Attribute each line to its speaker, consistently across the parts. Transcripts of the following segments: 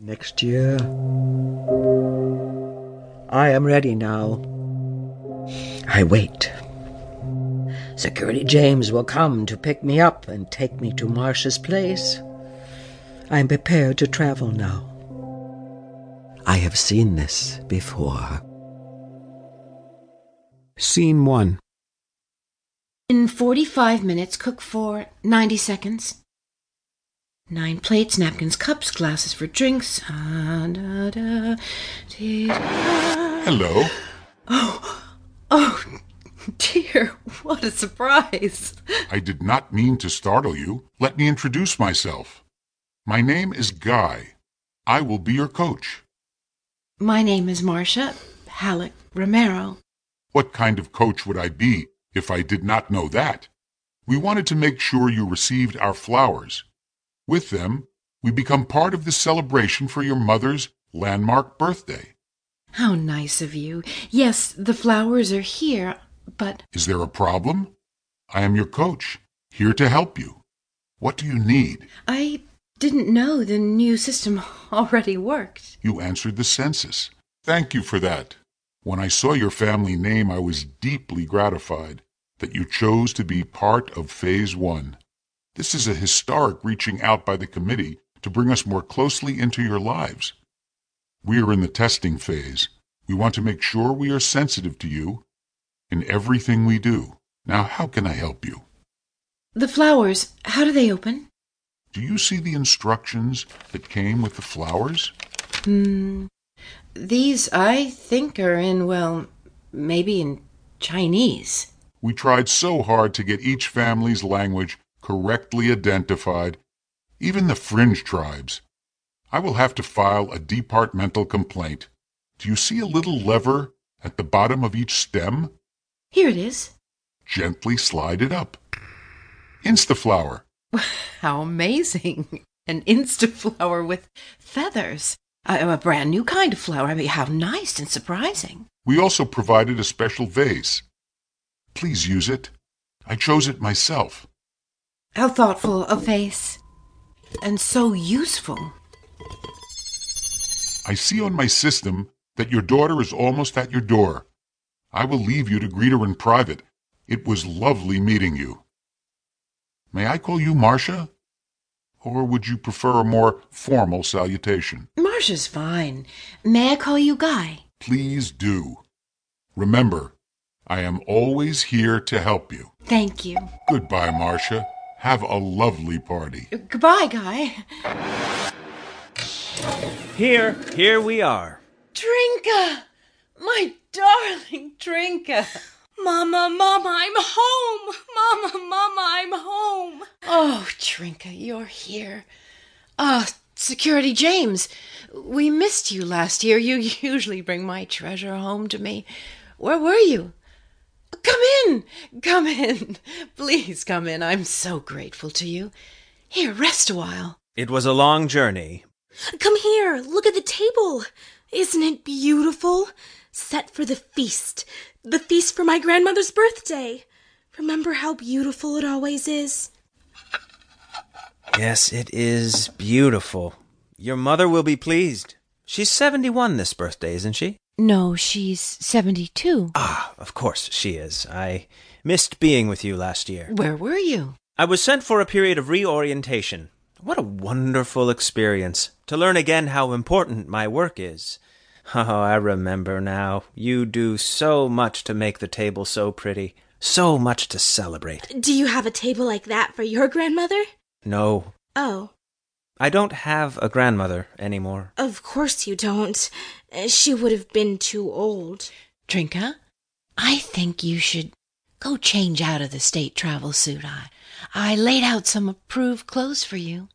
Speaker 1: Next year. I am ready now. I wait. Security James will come to pick me up and take me to Marcia's place. I am prepared to travel now. I have seen this before.
Speaker 2: Scene 1.
Speaker 3: In 45 minutes, cook for 90 seconds. Nine plates, napkins, cups, glasses for drinks. Ah, da, da, dee.
Speaker 4: Hello.
Speaker 3: Oh, dear, what a surprise.
Speaker 4: I did not mean to startle you. Let me introduce myself. My name is Guy. I will be your coach.
Speaker 3: My name is Marcia Halleck Romero.
Speaker 4: What kind of coach would I be if I did not know that? We wanted to make sure you received our flowers. With them, we become part of the celebration for your mother's landmark birthday.
Speaker 3: How nice of you. Yes, the flowers are here, but
Speaker 4: Is there a problem? I am your coach, here to help you. What do you need?
Speaker 3: I didn't know the new system already worked.
Speaker 4: You answered the census. Thank you for that. When I saw your family name, I was deeply gratified that you chose to be part of Phase One. This is a historic reaching out by the committee to bring us more closely into your lives. We are in the testing phase. We want to make sure we are sensitive to you in everything we do. Now, how can I help you?
Speaker 3: The flowers, how do they open?
Speaker 4: Do you see the instructions that came with the flowers?
Speaker 3: Hmm. These, I think, are in, well, maybe in Chinese.
Speaker 4: We tried so hard to get each family's language correctly identified, even the fringe tribes. I will have to file a departmental complaint. Do you see a little lever at the bottom of each stem?
Speaker 3: Here it is.
Speaker 4: Gently slide it up. Instaflower.
Speaker 3: How amazing! An Instaflower with feathers. A, a brand new kind of flower. I mean, how nice and surprising.
Speaker 4: We also provided a special vase. Please use it. I chose it myself.
Speaker 3: How thoughtful a face. And so useful.
Speaker 4: I see on my system that your daughter is almost at your door. I will leave you to greet her in private. It was lovely meeting you. May I call you Marcia? Or would you prefer a more formal salutation?
Speaker 3: Marcia's fine. May I call you Guy?
Speaker 4: Please do. Remember, I am always here to help you.
Speaker 3: Thank you.
Speaker 4: Goodbye, Marcia. Have a lovely party.
Speaker 3: Goodbye, Guy.
Speaker 5: Here, here we are.
Speaker 3: Trinka! My darling Trinka!
Speaker 6: Mama, Mama, I'm home! Mama, Mama, I'm home!
Speaker 3: Oh, Trinka, you're here. Ah, Security James, we missed you last year. You usually bring my treasure home to me. Where were you? Come in! Come in! Please come in. I'm so grateful to you. Here, rest a while.
Speaker 5: It was a long journey.
Speaker 6: Come here, look at the table. Isn't it beautiful? Set for the feast. The feast for my grandmother's birthday. Remember how beautiful it always is?
Speaker 5: Yes, it is beautiful. Your mother will be pleased. She's 71 this birthday, isn't she?
Speaker 3: No, she's 72.
Speaker 5: Ah, of course she is. I missed being with you last year.
Speaker 3: Where were you?
Speaker 5: I was sent for a period of reorientation. What a wonderful experience to learn again how important my work is. Oh, I remember now. You do so much to make the table so pretty, so much to celebrate.
Speaker 6: Do you have a table like that for your grandmother?
Speaker 5: No,
Speaker 6: Oh,
Speaker 5: I don't have a grandmother anymore.
Speaker 6: of course you don't. Uh, She would have been too old.
Speaker 3: Trinka, I think you should go change out of the state travel suit. I, I laid out some approved clothes for you.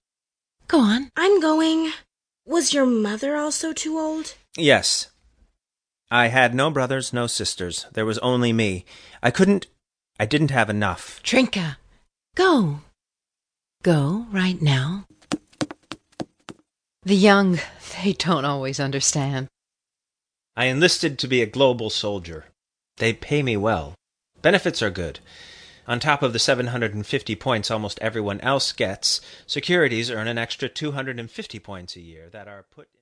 Speaker 3: Go on.
Speaker 6: I'm going. Was your mother also too old?
Speaker 5: Yes. I had no brothers, no sisters. There was only me. I couldn't. I didn't have enough.
Speaker 3: Trinka, go. Go right now. The young, they don't always understand.
Speaker 5: I enlisted to be a global soldier. They pay me well. Benefits are good. On top of the 750 points almost everyone else gets, securities earn an extra 250 points a year that are put